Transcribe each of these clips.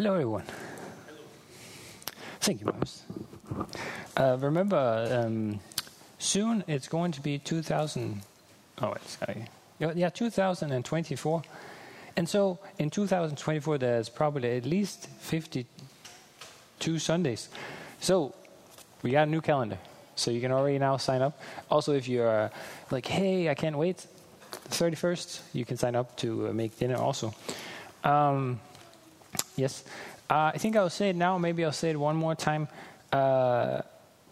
Hello, everyone. Thank you, Magnus. Uh, remember, um, soon it's going to be 2000. Oh, wait, sorry. Yeah, yeah, 2024. And so in 2024, there's probably at least 52 Sundays. So we got a new calendar. So you can already now sign up. Also, if you're like, hey, I can't wait, the 31st, you can sign up to uh, make dinner also. Um, yes. Uh, I think I'll say it now. Maybe I'll say it one more time. Uh,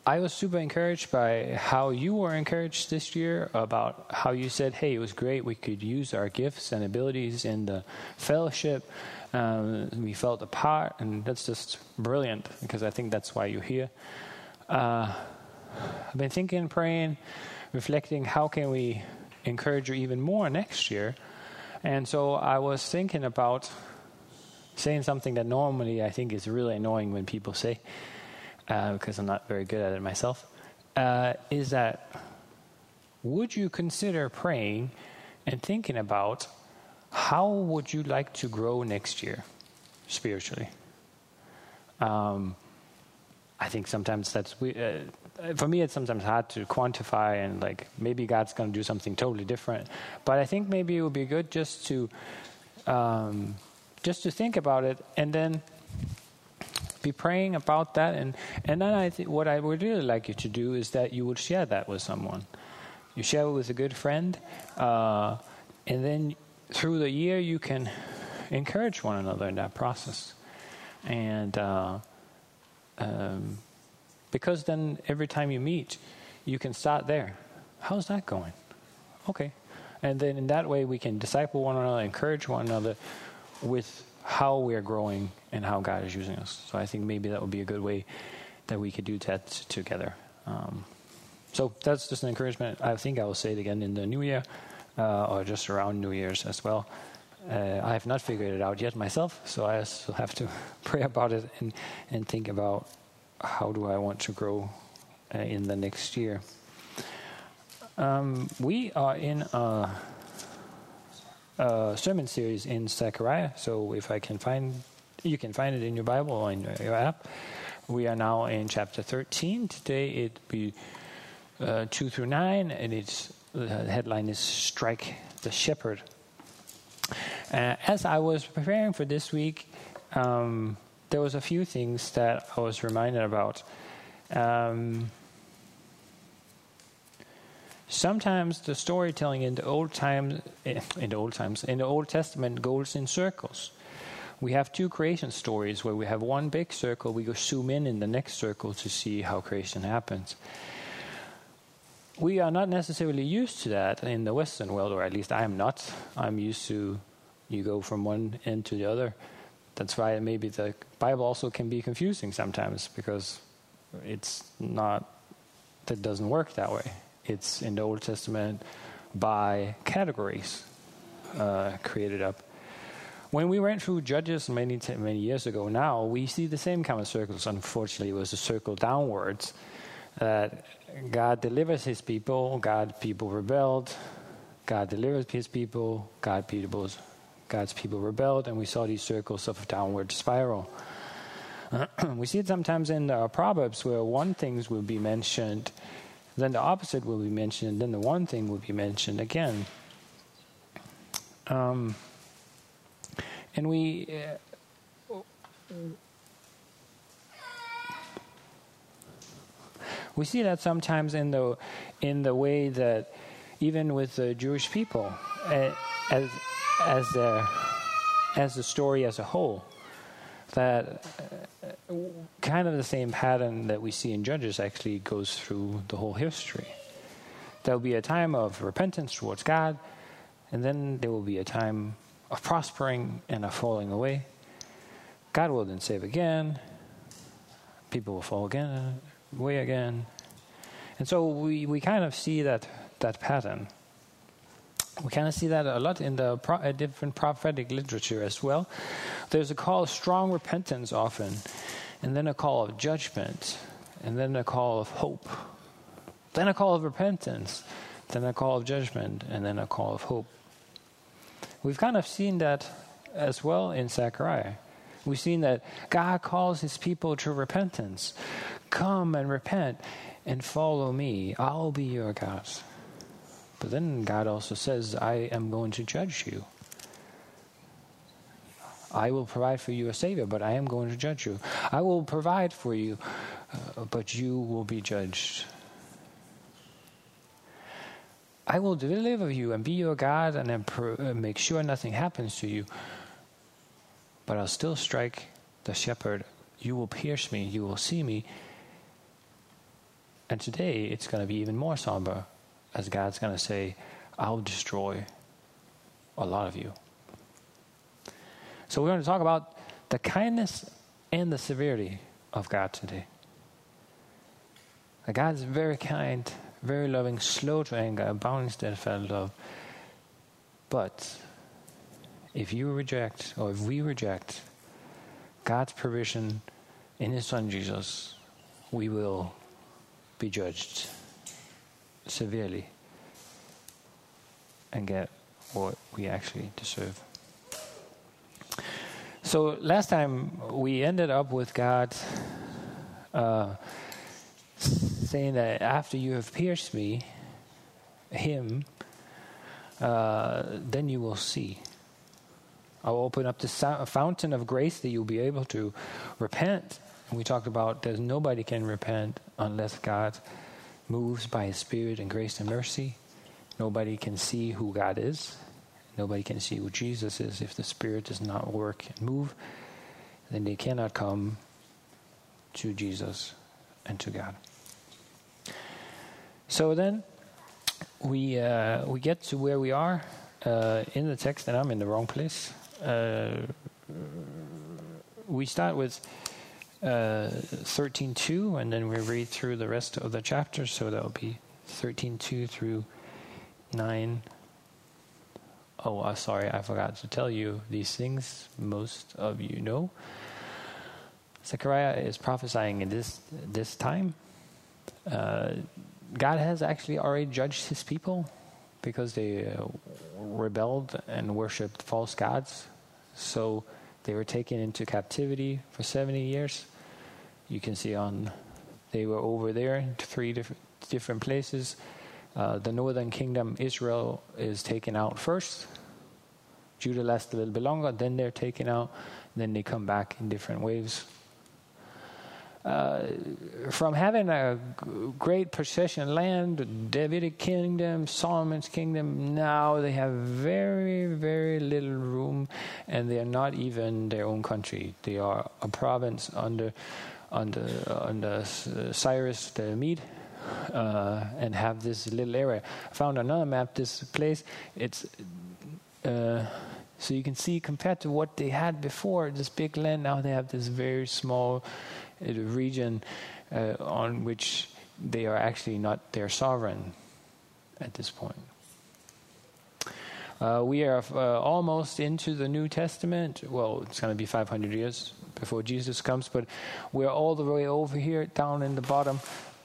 I was super encouraged by how you were encouraged this year about how you said, hey, it was great. We could use our gifts and abilities in the fellowship. Um, we felt apart, and that's just brilliant because I think that's why you're here. Uh, I've been thinking, praying, reflecting, how can we encourage you even more next year? And so I was thinking about saying something that normally I think is really annoying when people say uh, because I'm not very good at it myself, uh, is that would you consider praying and thinking about how would you like to grow next year spiritually? Um, I think sometimes that's we, uh, for me. It's sometimes hard to quantify and like maybe God's going to do something totally different. But I think maybe it would be good just to um, just to think about it and then be praying about that. And, and then I think what I would really like you to do is that you would share that with someone. You share it with a good friend, uh, and then through the year you can encourage one another in that process. And uh, um, because then every time you meet, you can start there. How's that going? Okay. And then in that way, we can disciple one another, encourage one another with how we are growing and how God is using us. So I think maybe that would be a good way that we could do that together. Um, so that's just an encouragement. I think I will say it again in the new year uh, or just around New Year's as well. Uh, I have not figured it out yet myself, so I still have to pray about it and, and think about how do I want to grow uh, in the next year. Um, we are in a uh, sermon series in Zechariah. So if I can find, you can find it in your Bible or in your app. We are now in chapter 13. Today it be uh, 2 through 9, and its the headline is Strike the Shepherd. Uh, as I was preparing for this week, um, there was a few things that I was reminded about. Um, Sometimes the storytelling in the old times, eh, in the old times, in the Old Testament goes in circles. We have two creation stories where we have one big circle, we go zoom in in the next circle to see how creation happens. We are not necessarily used to that in the Western world, or at least I am not. I'm used to you go from one end to the other. That's why maybe the Bible also can be confusing sometimes because it's not, that doesn't work that way it's in the Old Testament by categories uh, created up. When we went through Judges many many years ago, now we see the same kind of circles. Unfortunately, it was a circle downwards. That God delivers His people, God people rebelled, God delivers His people, God people's God's people rebelled, and we saw these circles of a downward spiral. we see it sometimes in the Proverbs where one things will be mentioned then the opposite will be mentioned, then the one thing will be mentioned again. Um, and we. Uh, we see that sometimes in the in the way that even with the Jewish people as as the as the story as a whole that uh, kind of the same pattern that we see in Judges actually goes through the whole history. There will be a time of repentance towards God, and then there will be a time of prospering and of falling away. God will then save again. People will fall again, uh, away again. And so we, we kind of see that, that pattern. We kind of see that a lot in the pro- uh, different prophetic literature as well. There's a call of strong repentance often, and then a call of judgment, and then a call of hope, then a call of repentance, then a call of judgment, and then a call of hope. We've kind of seen that as well in Zechariah. We've seen that God calls his people to repentance. Come and repent and follow me. I'll be your God. But then God also says, I am going to judge you. I will provide for you a Savior, but I am going to judge you. I will provide for you, uh, but you will be judged. I will deliver you and be your God and uh, make sure nothing happens to you. But I'll still strike the shepherd. You will pierce me. You will see me. And today it's going to be even more somber as God's going to say, I'll destroy a lot of you. So we're going to talk about the kindness and the severity of God today. God is very kind, very loving, slow to anger, abounding in steadfast love. But if you reject, or if we reject God's provision in His Son Jesus, we will be judged severely and get what we actually deserve. So last time we ended up with God uh, saying that after you have pierced me, Him, uh, then you will see. I'll open up the fountain of grace that you'll be able to repent. And we talked about that nobody can repent unless God moves by His Spirit and grace and mercy. Nobody can see who God is. Nobody can see who Jesus is if the Spirit does not work and move. Then they cannot come to Jesus and to God. So then we uh, we get to where we are uh, in the text, and I'm in the wrong place. Uh, we start with uh, 13.2, and then we read through the rest of the chapter, so that'll be 13.2 through 9 Oh, uh, sorry, I forgot to tell you these things. Most of you know. Zechariah is prophesying in this this time. Uh, God has actually already judged His people because they uh, rebelled and worshipped false gods. So they were taken into captivity for seventy years. You can see on they were over there in three different different places uh, the northern kingdom, Israel, is taken out first. Judah lasts a little bit longer, then they're taken out, then they come back in different waves. Uh, from having a great possession land, Davidic kingdom, Solomon's kingdom, now they have very, very little room, and they are not even their own country. They are a province under under under Cyrus the Mede, uh, and have this little area. I found another map. This place, it's uh, so you can see compared to what they had before, this big land. Now they have this very small uh, region uh, on which they are actually not their sovereign at this point. Uh, we are uh, almost into the New Testament. Well, it's going to be 500 years before Jesus comes, but we're all the way over here, down in the bottom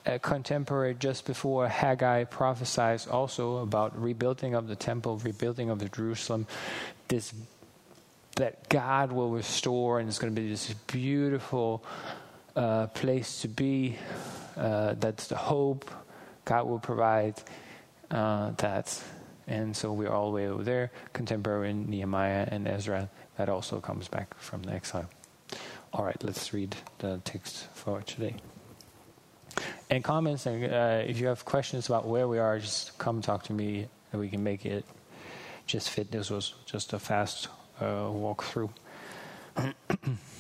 a contemporary just before Haggai prophesies also about rebuilding of the temple, rebuilding of the Jerusalem, this that God will restore, and it's going to be this beautiful uh, place to be. Uh, that's the hope God will provide. Uh, that, and so we're all the way over there. Contemporary in Nehemiah and Ezra. That also comes back from the exile. All right, let's read the text for today and comments. And uh, if you have questions about where we are, just come talk to me, and we can make it just fit. This was just a fast uh, walk through.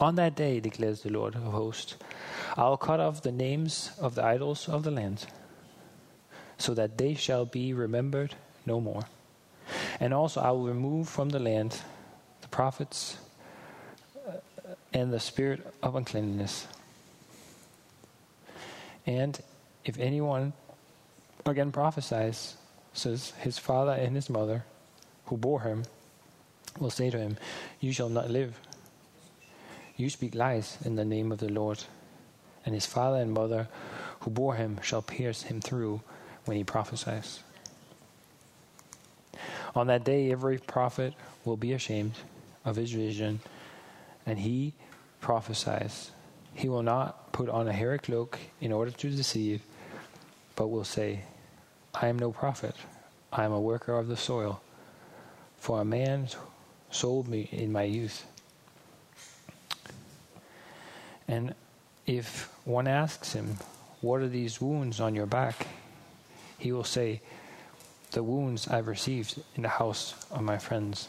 On that day, declares the Lord of hosts, I will cut off the names of the idols of the land, so that they shall be remembered no more. And also I will remove from the land the prophets uh, and the spirit of uncleanness and if anyone again prophesies, says his father and his mother, who bore him, will say to him, You shall not live. You speak lies in the name of the Lord. And his father and mother, who bore him, shall pierce him through when he prophesies. On that day, every prophet will be ashamed of his vision, and he prophesies. He will not put on a hairy cloak in order to deceive, but will say, I am no prophet. I am a worker of the soil. For a man sold me in my youth. And if one asks him, What are these wounds on your back? he will say, The wounds I've received in the house of my friends.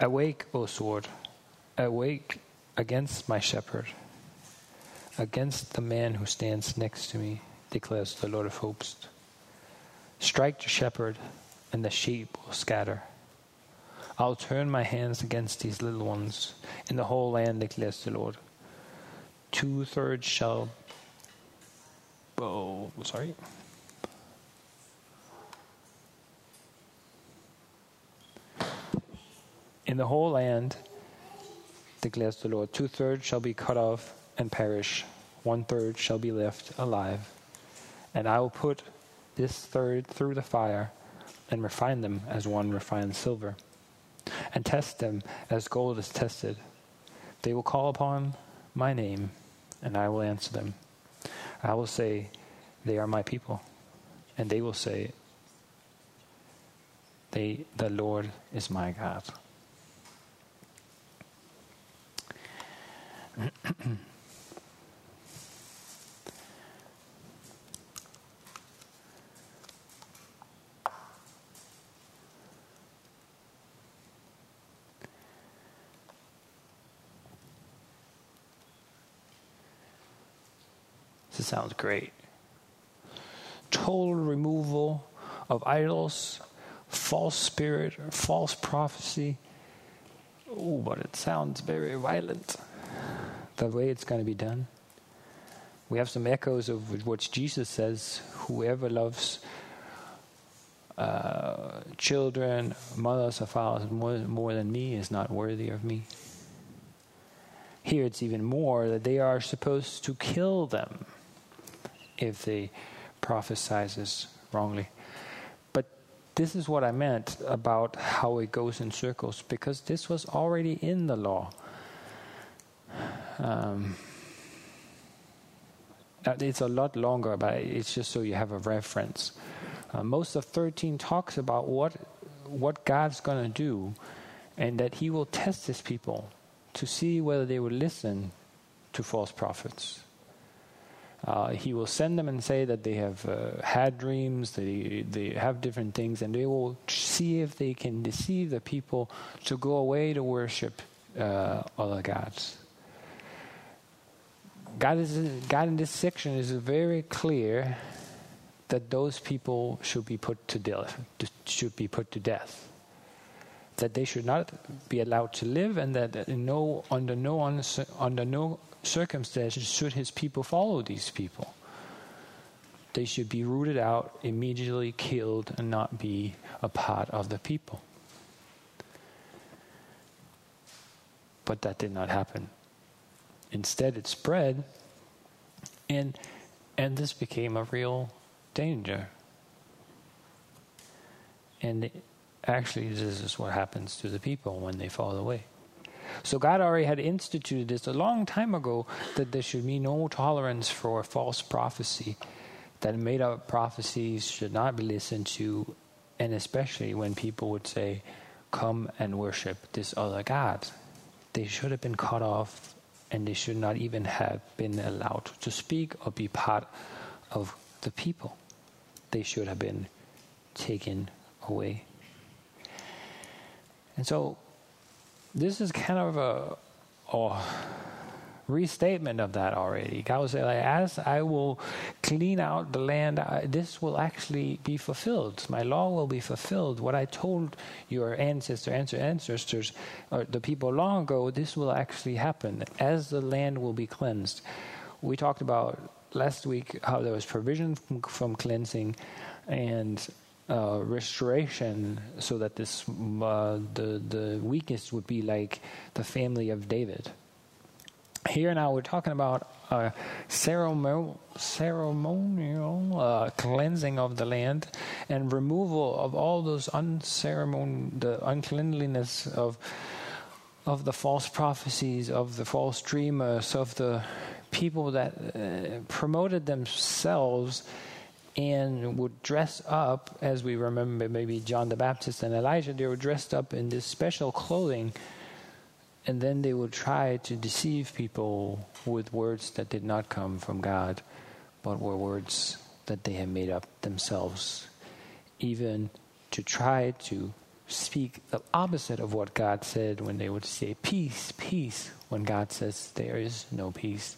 Awake, O sword, awake against my shepherd, against the man who stands next to me, declares the Lord of hosts. Strike the shepherd, and the sheep will scatter. I'll turn my hands against these little ones. In the whole land, declares the Lord. Two thirds shall. Oh, sorry. In the whole land, declares the Lord, two thirds shall be cut off and perish, one third shall be left alive. And I will put this third through the fire and refine them as one refines silver, and test them as gold is tested. They will call upon my name, and I will answer them. I will say, They are my people. And they will say, they, The Lord is my God. This sounds great. Total removal of idols, false spirit, false prophecy. Oh, but it sounds very violent the way it's going to be done. We have some echoes of what Jesus says whoever loves uh, children, mothers, or fathers more, more than me is not worthy of me. Here it's even more that they are supposed to kill them if they prophesizes wrongly. But this is what I meant about how it goes in circles, because this was already in the law. Um, it's a lot longer, but it's just so you have a reference. Uh, most of 13 talks about what what God's going to do, and that He will test His people to see whether they will listen to false prophets. Uh, he will send them and say that they have uh, had dreams, they, they have different things, and they will see if they can deceive the people to go away to worship uh, other gods. God, is, God in this section is very clear that those people should be put to death, should be put to death. That they should not be allowed to live, and that no, under no under no circumstances should his people follow these people. They should be rooted out, immediately killed, and not be a part of the people. But that did not happen. Instead, it spread, and, and this became a real danger. And actually, this is what happens to the people when they fall away. So God already had instituted this a long time ago that there should be no tolerance for false prophecy, that made up prophecies should not be listened to, and especially when people would say, Come and worship this other God. They should have been cut off and they should not even have been allowed to speak or be part of the people. They should have been taken away. And so this is kind of a, a restatement of that already. God say, like, as I will clean out the land, I, this will actually be fulfilled. My law will be fulfilled. What I told your ancestors, ancestors, or the people long ago, this will actually happen as the land will be cleansed. We talked about last week how there was provision from, from cleansing, and uh, restoration so that this uh, the the weakest would be like the family of David. here now we're talking about a ceremonial, ceremonial uh, cleansing of the land and removal of all those unceremonial, the uncleanliness of of the false prophecies, of the false dreamers, of the people that uh, promoted themselves and would dress up, as we remember maybe John the Baptist and Elijah, they were dressed up in this special clothing and then they would try to deceive people with words that did not come from God, but were words that they had made up themselves, even to try to speak the opposite of what God said when they would say peace, peace, when God says there is no peace.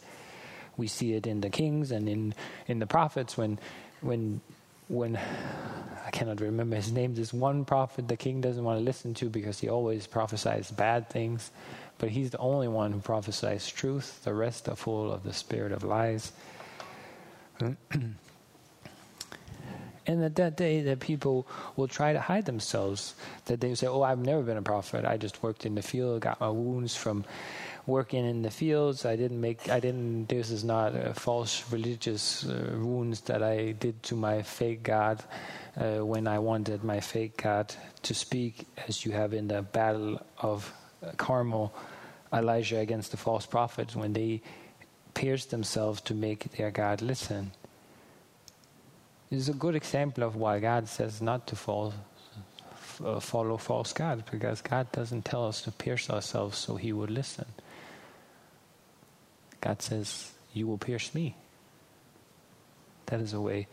We see it in the kings and in, in the prophets when when when I cannot remember his name, this one prophet the king doesn't want to listen to because he always prophesies bad things, but he's the only one who prophesies truth. The rest are full of the spirit of lies. and at that day, that people will try to hide themselves. That they say, "Oh, I've never been a prophet. I just worked in the field, got my wounds from working in the fields. I didn't make. I didn't. This is not a false religious uh, wounds that I did to my fake God." uh, when I wanted my fake God to speak, as you have in the battle of uh, Carmel, Elijah against the false prophets, when they pierced themselves to make their God listen. This is a good example of why God says not to fall, uh, follow false gods, because God doesn't tell us to pierce ourselves so He would listen. God says, You will pierce me. That is a way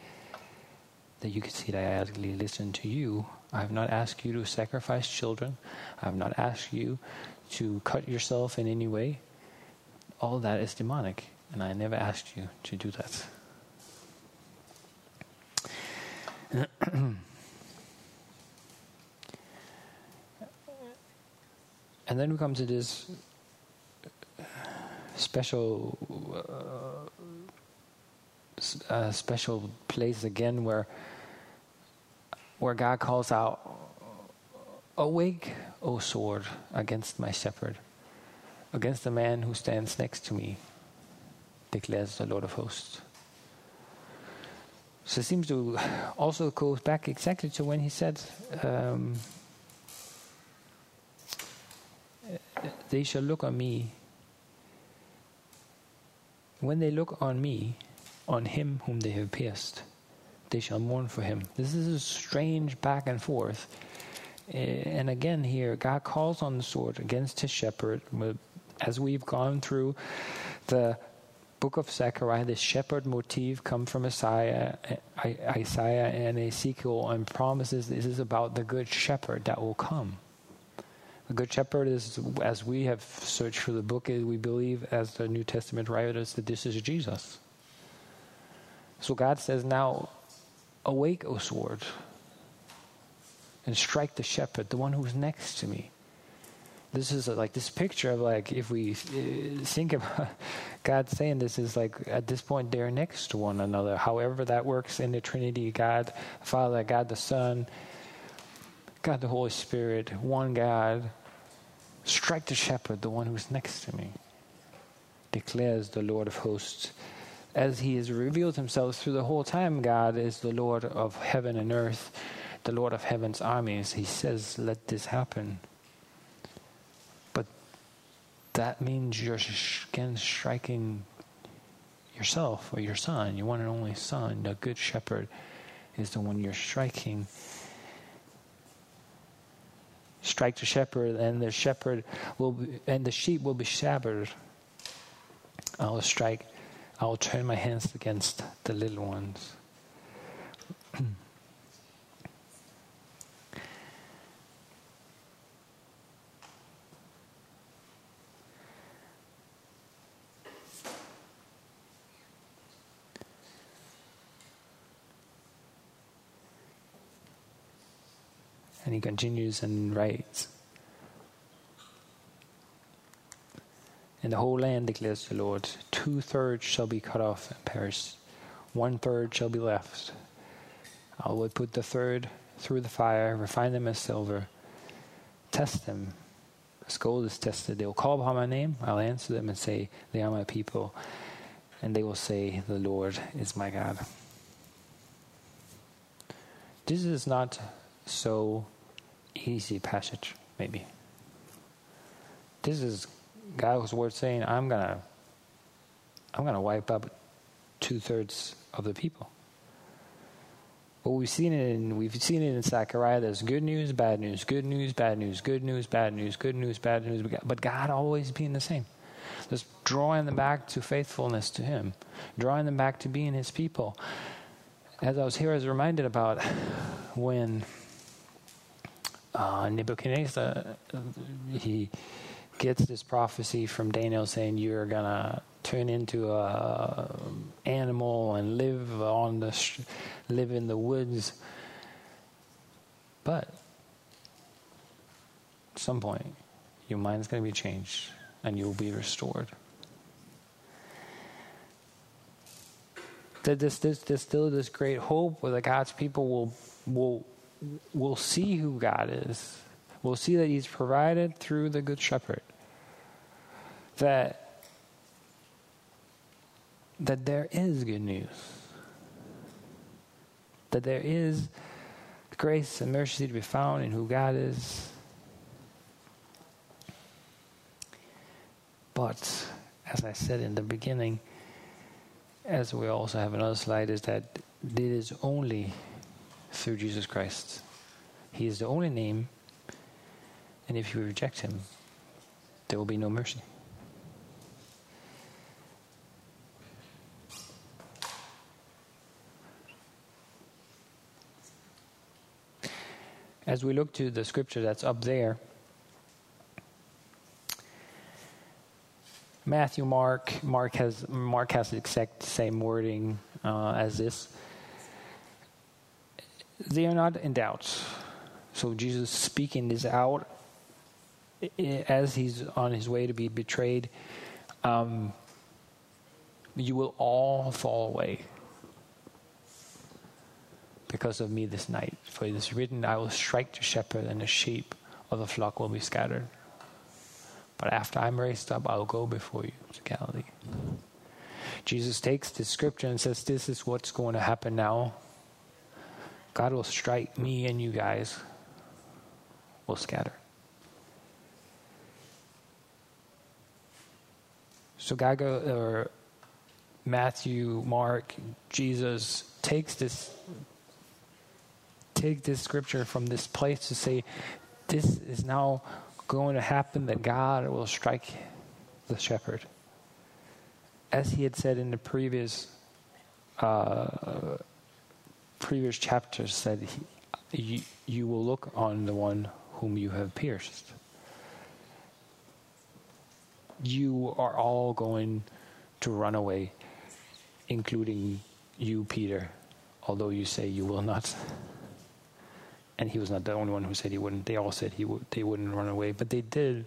that you can see that I actually listen to you. I have not asked you to sacrifice children. I have not asked you to cut yourself in any way. All that is demonic, and I never asked you to do that. and then we come to this special uh, uh, special place again where where God calls out, Awake, O sword, against my shepherd, against the man who stands next to me, declares the Lord of hosts. So it seems to also go back exactly to when he said, um, They shall look on me. When they look on me, on him whom they have pierced, they shall mourn for him. This is a strange back and forth. Eh, and again, here, God calls on the sword against his shepherd. As we've gone through the book of Zechariah, the shepherd motif come from Isaiah, Isaiah and Ezekiel, and promises this is about the good shepherd that will come. The good shepherd is, as we have searched for the book, we believe, as the New Testament writers, that this is Jesus. So God says, Now Awake, O sword, and strike the shepherd, the one who's next to me. This is like this picture of like, if we uh, think about God saying this, is like at this point they're next to one another. However, that works in the Trinity God, Father, God the Son, God the Holy Spirit, one God. Strike the shepherd, the one who's next to me, declares the Lord of hosts as he has revealed himself through the whole time, God is the Lord of heaven and earth, the Lord of heaven's armies. He says, Let this happen. But that means you're again striking yourself or your son, your one and only son. The good shepherd is the one you're striking. Strike the shepherd, and the shepherd will be, and the sheep will be shattered. I will strike I will turn my hands against the little ones. and he continues and writes In the whole land, declares the Lord, two thirds shall be cut off and perish, one third shall be left. I will put the third through the fire, refine them as silver, test them as gold is tested. They will call upon my name. I'll answer them and say, They are my people. And they will say, The Lord is my God. This is not so easy passage, maybe. This is God's word saying, I'm gonna I'm gonna wipe up two thirds of the people. But we've seen it in we've seen it in Zechariah. There's good news, bad news, good news, bad news, good news, bad news, good news, bad news. But God always being the same. Just drawing them back to faithfulness to Him, drawing them back to being His people. As I was here, I was reminded about when uh, Nebuchadnezzar he gets this prophecy from Daniel saying you're gonna turn into a animal and live on the sh- live in the woods. But at some point, your mind's going to be changed and you'll be restored. That there's, there's, there's still this great hope where the God's people will will will see who God is. We'll see that He's provided through the Good Shepherd. That that there is good news, that there is grace and mercy to be found in who God is. But, as I said in the beginning, as we also have another slide, is that it is only through Jesus Christ. He is the only name, and if you reject him, there will be no mercy. as we look to the scripture that's up there, Matthew, Mark, Mark has Mark has the exact same wording uh, as this. They are not in doubt. So Jesus speaking this out as he's on his way to be betrayed. Um, you will all fall away because of me this night. For it is written, I will strike the shepherd, and the sheep of the flock will be scattered. But after I'm raised up, I'll go before you to Galilee. Jesus takes this scripture and says, This is what's going to happen now. God will strike me, and you guys will scatter. So God go, or Matthew, Mark, Jesus takes this take this scripture from this place to say, this is now going to happen that God will strike the shepherd. As he had said in the previous uh, previous chapters, said, you, you will look on the one whom you have pierced. You are all going to run away, including you, Peter, although you say you will not and he was not the only one who said he wouldn't. They all said he w- they wouldn't run away, but they did.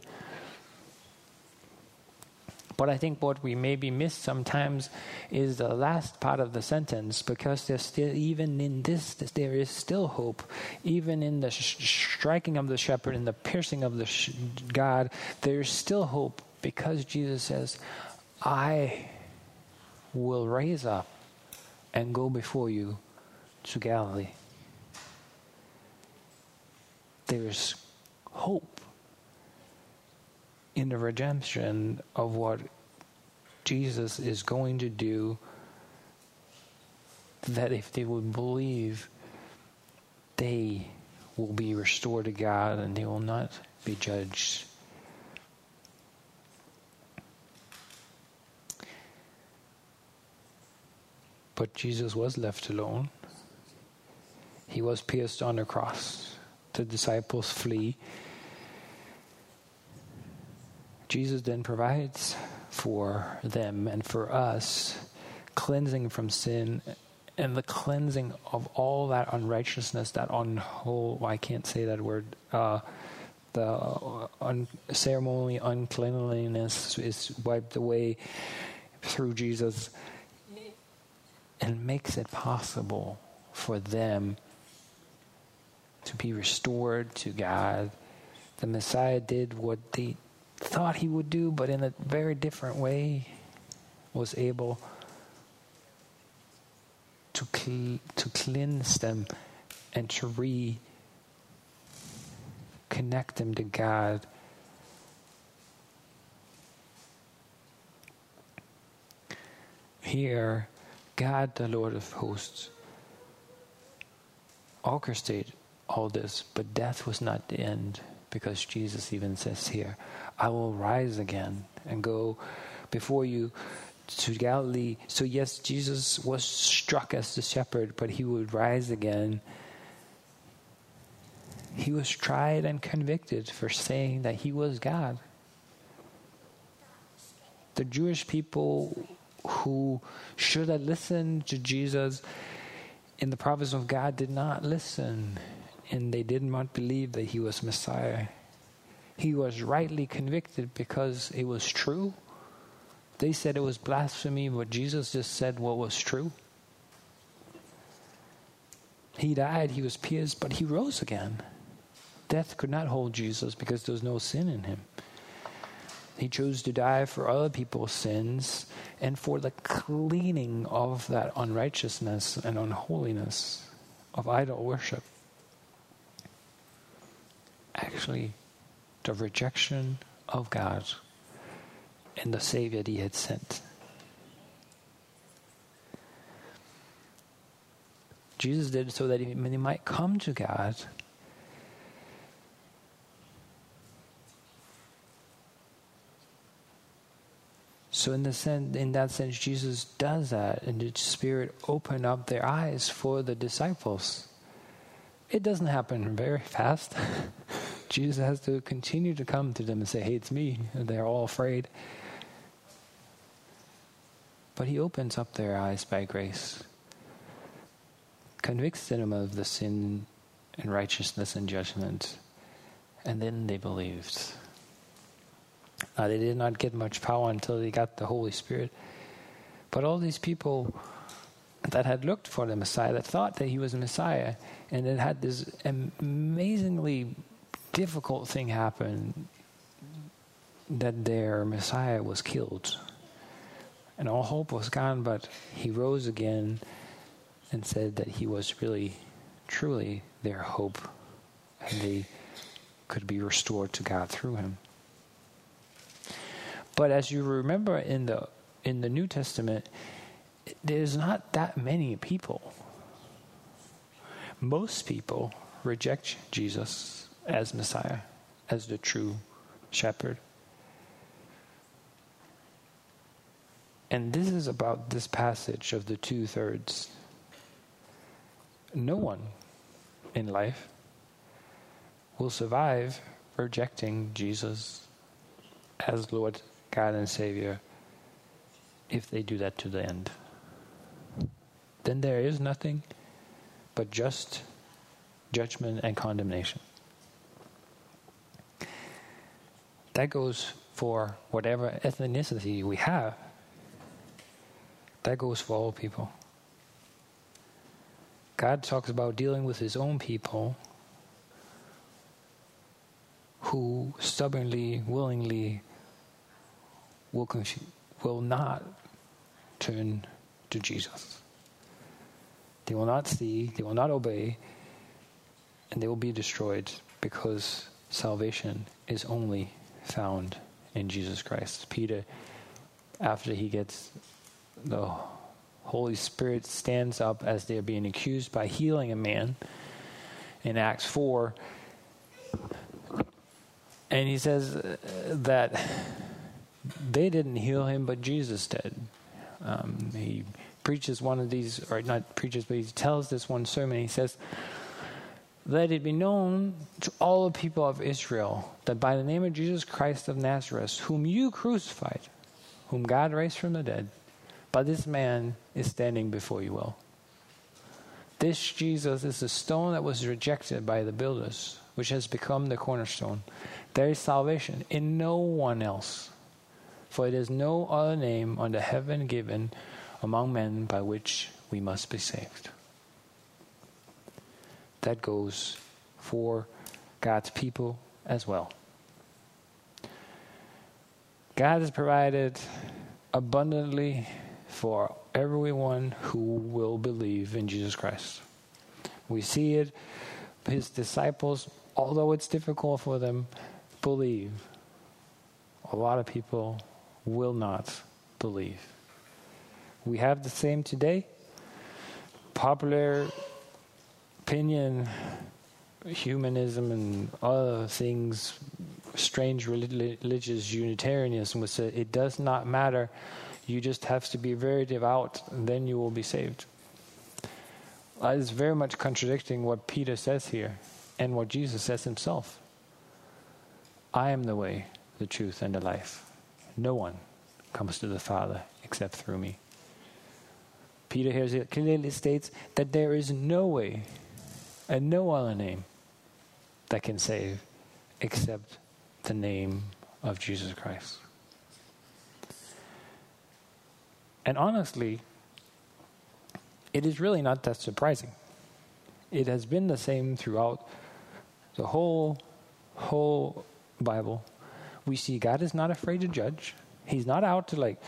But I think what we maybe miss sometimes is the last part of the sentence because there's still, even in this, there is still hope. Even in the sh- striking of the shepherd and the piercing of the sh- God, there's still hope because Jesus says, I will raise up and go before you to Galilee there's hope in the redemption of what Jesus is going to do. That if they would believe, they will be restored to God and they will not be judged. But Jesus was left alone. He was pierced on the cross the disciples flee. Jesus then provides for them and for us cleansing from sin and the cleansing of all that unrighteousness, that unwhole, I can't say that word, uh, the un, ceremonially uncleanliness is wiped away through Jesus and makes it possible for them to be restored to God. The Messiah did what they thought he would do, but in a very different way, was able to, cl- to cleanse them and to reconnect them to God. Here, God, the Lord of hosts, orchestrated all this, but death was not the end because Jesus even says here, I will rise again and go before you to Galilee. So, yes, Jesus was struck as the shepherd, but he would rise again. He was tried and convicted for saying that he was God. The Jewish people who should have listened to Jesus in the province of God did not listen, and they did not believe that he was Messiah. He was rightly convicted because it was true they said it was blasphemy, but Jesus just said what was true. He died, he was pierced, but he rose again. Death could not hold Jesus because there was no sin in him. He chose to die for other people's sins and for the cleaning of that unrighteousness and unholiness of idol worship. Actually, the rejection of God and the Savior He had sent. Jesus did so that he, he might come to God. So in the sense, in that sense, Jesus does that, and the Spirit opened up their eyes for the disciples. It doesn't happen very fast. Jesus has to continue to come to them and say, "Hey, it's me." And they're all afraid. But he opens up their eyes by grace, convicts them of the sin and righteousness and judgment, and then they believed. Now, they did not get much power until they got the Holy Spirit. But all these people that had looked for the Messiah, that thought that he was a Messiah, and it had this amazingly difficult thing happened that their Messiah was killed and all hope was gone, but he rose again and said that he was really, truly their hope, and they could be restored to God through him. But as you remember in the in the New Testament, there's not that many people. Most people reject Jesus as Messiah, as the true shepherd. And this is about this passage of the two thirds. No one in life will survive rejecting Jesus as Lord, God, and Savior if they do that to the end. Then there is nothing but just judgment and condemnation. That goes for whatever ethnicity we have. That goes for all people. God talks about dealing with his own people who stubbornly, willingly will, will not turn to Jesus. They will not see, they will not obey, and they will be destroyed because salvation is only found in Jesus Christ. Peter, after he gets the Holy Spirit stands up as they're being accused by healing a man in Acts 4. And he says that they didn't heal him, but Jesus did. Um, he preaches one of these, or not preaches, but he tells this one sermon. He says, Let it be known to all the people of Israel that by the name of Jesus Christ of Nazareth, whom you crucified, whom God raised from the dead, but this man is standing before you all. This Jesus is the stone that was rejected by the builders, which has become the cornerstone. There is salvation in no one else, for it is no other name under heaven given among men by which we must be saved. That goes for God's people as well. God has provided abundantly for everyone who will believe in Jesus Christ. We see it, his disciples, although it's difficult for them, believe. A lot of people will not believe. We have the same today. Popular opinion, humanism, and other things, strange religious Unitarianism would say it does not matter. You just have to be very devout, then you will be saved. That is very much contradicting what Peter says here and what Jesus says himself. I am the way, the truth, and the life. No one comes to the Father except through me. Peter here clearly states that there is no way and no other name that can save except the name of Jesus Christ. And honestly, it is really not that surprising. It has been the same throughout the whole whole Bible. We see God is not afraid to judge. He's not out to like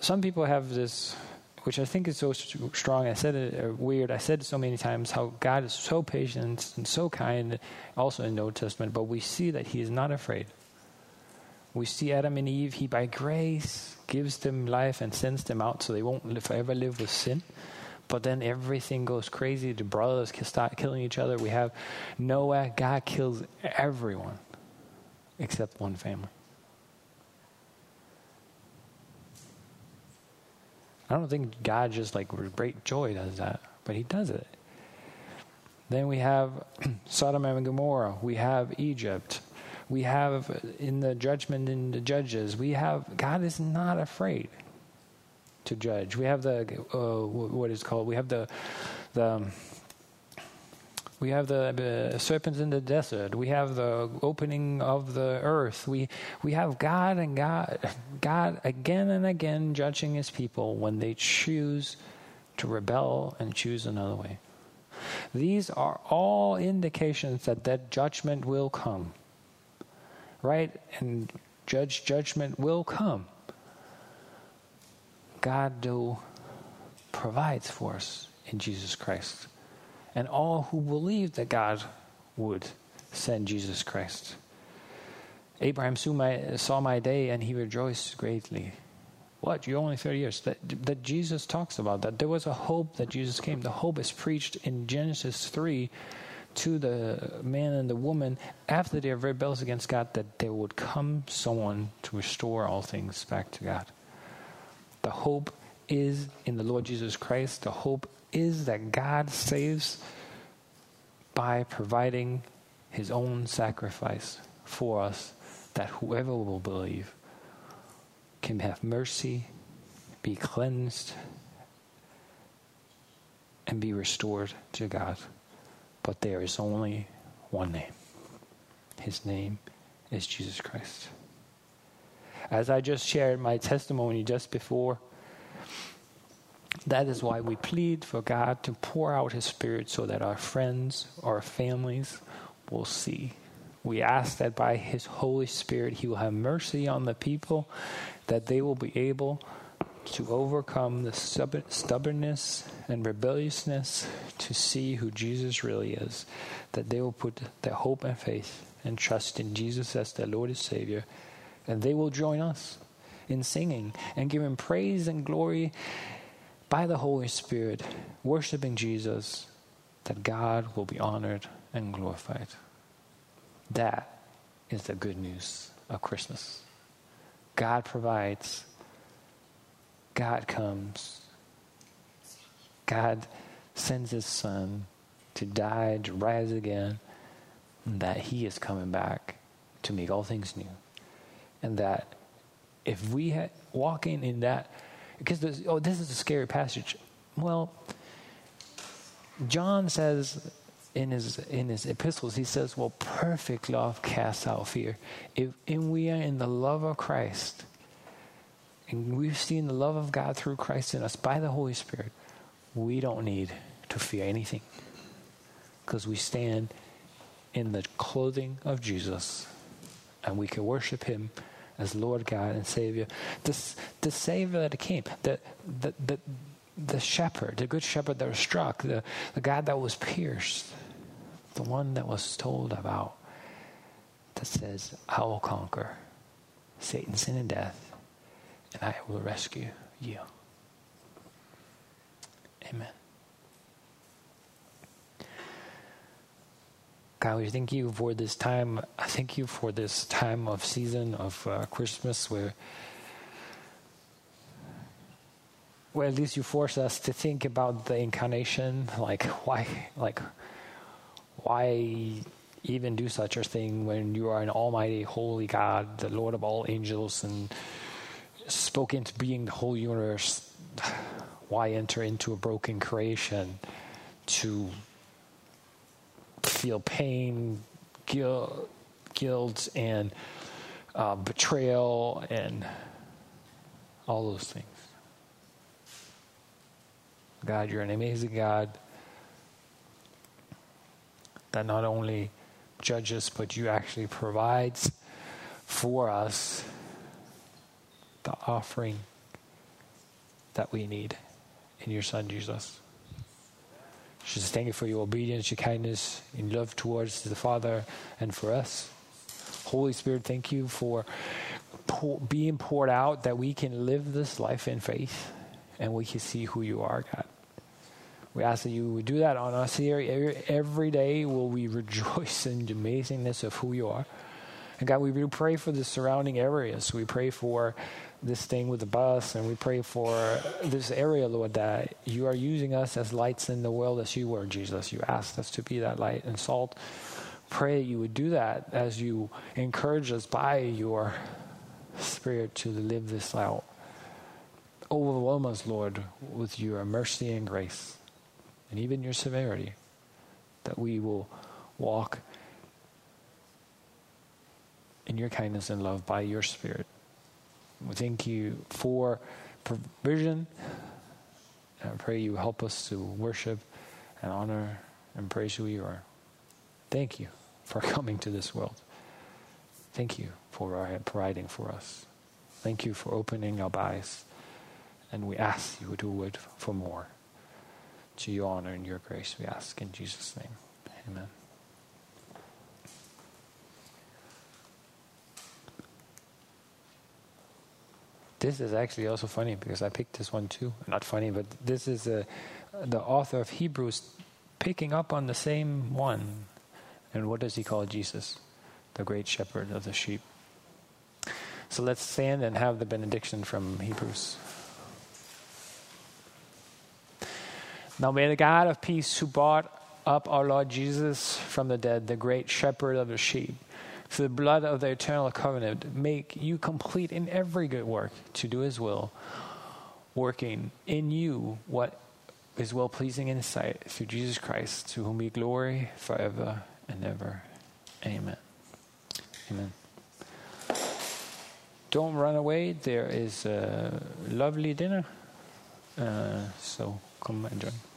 some people have this which I think is so strong. I said it uh, weird. I said it so many times how God is so patient and so kind, also in the Old Testament. But we see that He is not afraid. We see Adam and Eve. He by grace gives them life and sends them out so they won't live, forever live with sin. But then everything goes crazy. The brothers start killing each other. We have Noah. God kills everyone except one family. I don't think God just like with great joy does that, but He does it. Then we have Sodom and Gomorrah. We have Egypt. We have in the judgment in the judges. We have God is not afraid to judge. We have the uh, what is called. We have the the we have the serpents in the desert. We have the opening of the earth. We we have God and God God again and again judging his people when they choose to rebel and choose another way. These are all indications that that judgment will come. Right? And judge judgment will come. God do provides for us in Jesus Christ and all who believed that God would send Jesus Christ. Abraham saw my day and he rejoiced greatly. What? You're only 30 years. That, that Jesus talks about that. There was a hope that Jesus came. The hope is preached in Genesis 3 to the man and the woman after they have rebelled against God that there would come someone to restore all things back to God. The hope is in the Lord Jesus Christ. The hope is that God saves by providing his own sacrifice for us, that whoever will believe can have mercy, be cleansed, and be restored to God. But there is only one name. His name is Jesus Christ. As I just shared my testimony just before, that is why we plead for God to pour out His Spirit so that our friends, our families will see. We ask that by His Holy Spirit, He will have mercy on the people, that they will be able to overcome the stubbornness and rebelliousness to see who Jesus really is, that they will put their hope and faith and trust in Jesus as their Lord and Savior, and they will join us in singing and giving praise and glory by the Holy Spirit, worshiping Jesus, that God will be honored and glorified. That is the good news of Christmas. God provides, God comes, God sends His Son to die, to rise again, and that He is coming back to make all things new. And that if we ha- walking in that because oh, this is a scary passage. Well, John says in his in his epistles, he says, "Well, perfect love casts out fear." If and we are in the love of Christ, and we've seen the love of God through Christ in us by the Holy Spirit, we don't need to fear anything because we stand in the clothing of Jesus, and we can worship Him as Lord God and Savior. This, the Savior that came, the, the, the, the shepherd, the good shepherd that was struck, the, the God that was pierced, the one that was told about, that says, I will conquer Satan, sin, and death, and I will rescue you. Amen. God, we thank you for this time. I thank you for this time of season of uh, Christmas where, where at least you force us to think about the incarnation. Like why, like why even do such a thing when you are an almighty, holy God, the Lord of all angels, and spoke into being the whole universe? Why enter into a broken creation to feel pain, guilt, guilt and uh, betrayal, and all those things. God, you're an amazing God that not only judges, but you actually provides for us the offering that we need in your Son, Jesus. Just thank you for your obedience, your kindness, and love towards the Father and for us. Holy Spirit, thank you for pour, being poured out that we can live this life in faith and we can see who you are, God. We ask that you would do that on us here. Every, every day will we rejoice in the amazingness of who you are. And God, we do pray for the surrounding areas. We pray for this thing with the bus, and we pray for this area, Lord, that you are using us as lights in the world as you were, Jesus. You asked us to be that light and salt. Pray you would do that as you encourage us by your Spirit to live this out. Overwhelm us, Lord, with your mercy and grace, and even your severity, that we will walk in your kindness and love by your Spirit. We thank you for provision. I pray you help us to worship and honor and praise who you are. Thank you for coming to this world. Thank you for providing for us. Thank you for opening our eyes. And we ask you to do it for more. To your honor and your grace, we ask in Jesus' name. Amen. This is actually also funny because I picked this one too. Not funny, but this is a, the author of Hebrews picking up on the same one. And what does he call Jesus? The great shepherd of the sheep. So let's stand and have the benediction from Hebrews. Now may the God of peace who brought up our Lord Jesus from the dead, the great shepherd of the sheep, the blood of the eternal covenant, make you complete in every good work to do his will, working in you what is well pleasing in his sight through Jesus Christ, to whom be glory forever and ever. Amen. Amen. Don't run away. There is a lovely dinner. Uh, so come and join.